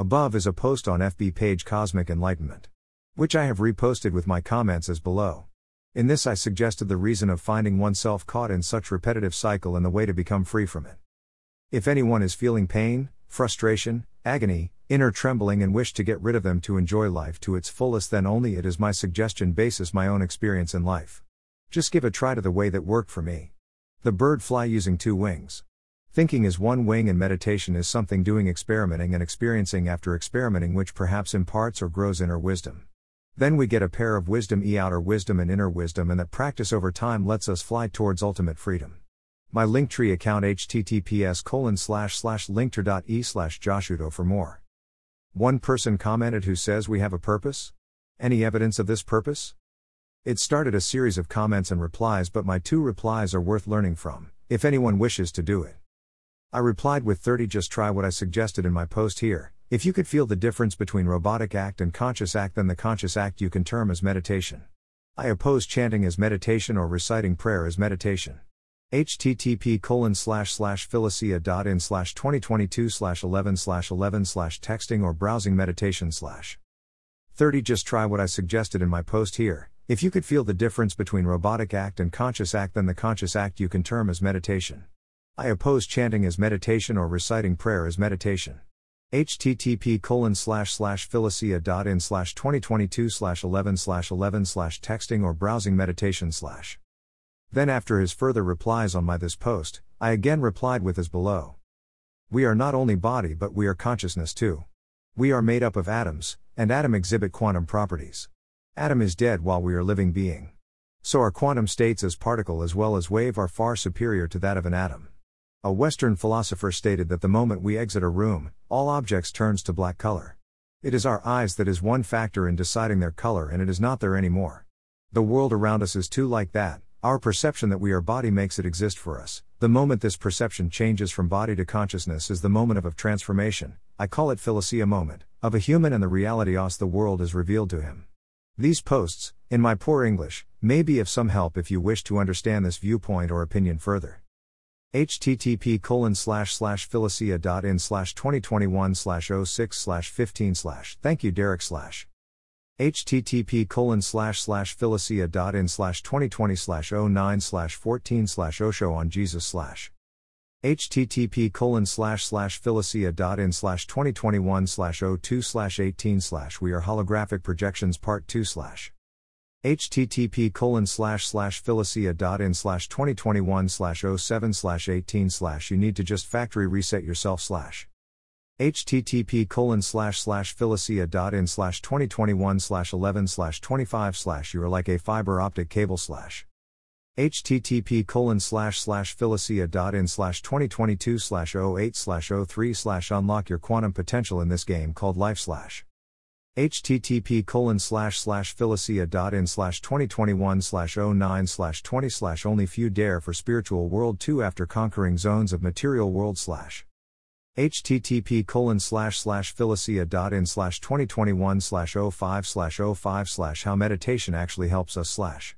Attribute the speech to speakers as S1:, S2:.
S1: Above is a post on FB page Cosmic Enlightenment, which I have reposted with my comments as below. In this, I suggested the reason of finding oneself caught in such repetitive cycle and the way to become free from it. If anyone is feeling pain, frustration, agony, inner trembling, and wish to get rid of them to enjoy life to its fullest, then only it is my suggestion basis my own experience in life. Just give a try to the way that worked for me. The bird fly using two wings. Thinking is one wing and meditation is something doing experimenting and experiencing after experimenting which perhaps imparts or grows inner wisdom. Then we get a pair of wisdom e outer wisdom and inner wisdom and that practice over time lets us fly towards ultimate freedom. My Linktree account https colon slash slash linktree.e slash joshudo for more. One person commented who says we have a purpose? Any evidence of this purpose? It started a series of comments and replies but my two replies are worth learning from, if anyone wishes to do it. I replied with 30 just try what I suggested in my post here. If you could feel the difference between robotic act and conscious act, then the conscious act you can term as meditation. I oppose chanting as meditation or reciting prayer as meditation. http colon slash slash in slash 2022 slash 11 slash 11 slash texting or browsing meditation slash 30 just try what I suggested in my post here. If you could feel the difference between robotic act and conscious act, then the conscious act you can term as meditation. I oppose chanting as meditation or reciting prayer as meditation. http colon slash slash in slash 2022 slash 11 slash 11 slash texting or browsing meditation slash. Then after his further replies on my this post, I again replied with as below. We are not only body but we are consciousness too. We are made up of atoms, and atom exhibit quantum properties. Atom is dead while we are living being. So our quantum states as particle as well as wave are far superior to that of an atom. A Western philosopher stated that the moment we exit a room, all objects turns to black color. It is our eyes that is one factor in deciding their color and it is not there anymore. The world around us is too like that. Our perception that we are body makes it exist for us. The moment this perception changes from body to consciousness is the moment of, transformation. I call it philosia moment, of a human and the reality os the world is revealed to him. These posts, in my poor English, may be of some help if you wish to understand this viewpoint or opinion further http colon slash slash in slash 2021 slash 06 slash 15 slash. Thank you derek slash. http colon slash slash in slash 2020 slash 09 slash 14 slash osho on jesus slash. http colon slash slash in slash 2021 slash 02 slash 18 slash. We are holographic projections part 2 slash http colon slash slash in slash 2021 slash 07 slash 18 slash you need to just factory reset yourself slash http colon slash slash in slash 2021 slash 11 slash 25 slash you are like a fiber optic cable slash http colon slash slash in slash 2022 slash 08 slash 03 slash unlock your quantum potential in this game called life slash http colon slash slash in slash 2021 slash 09 slash 20 slash only few dare for spiritual world 2 after conquering zones of material world slash http colon slash slash in slash 2021 slash 05 slash 05 slash how meditation actually helps us slash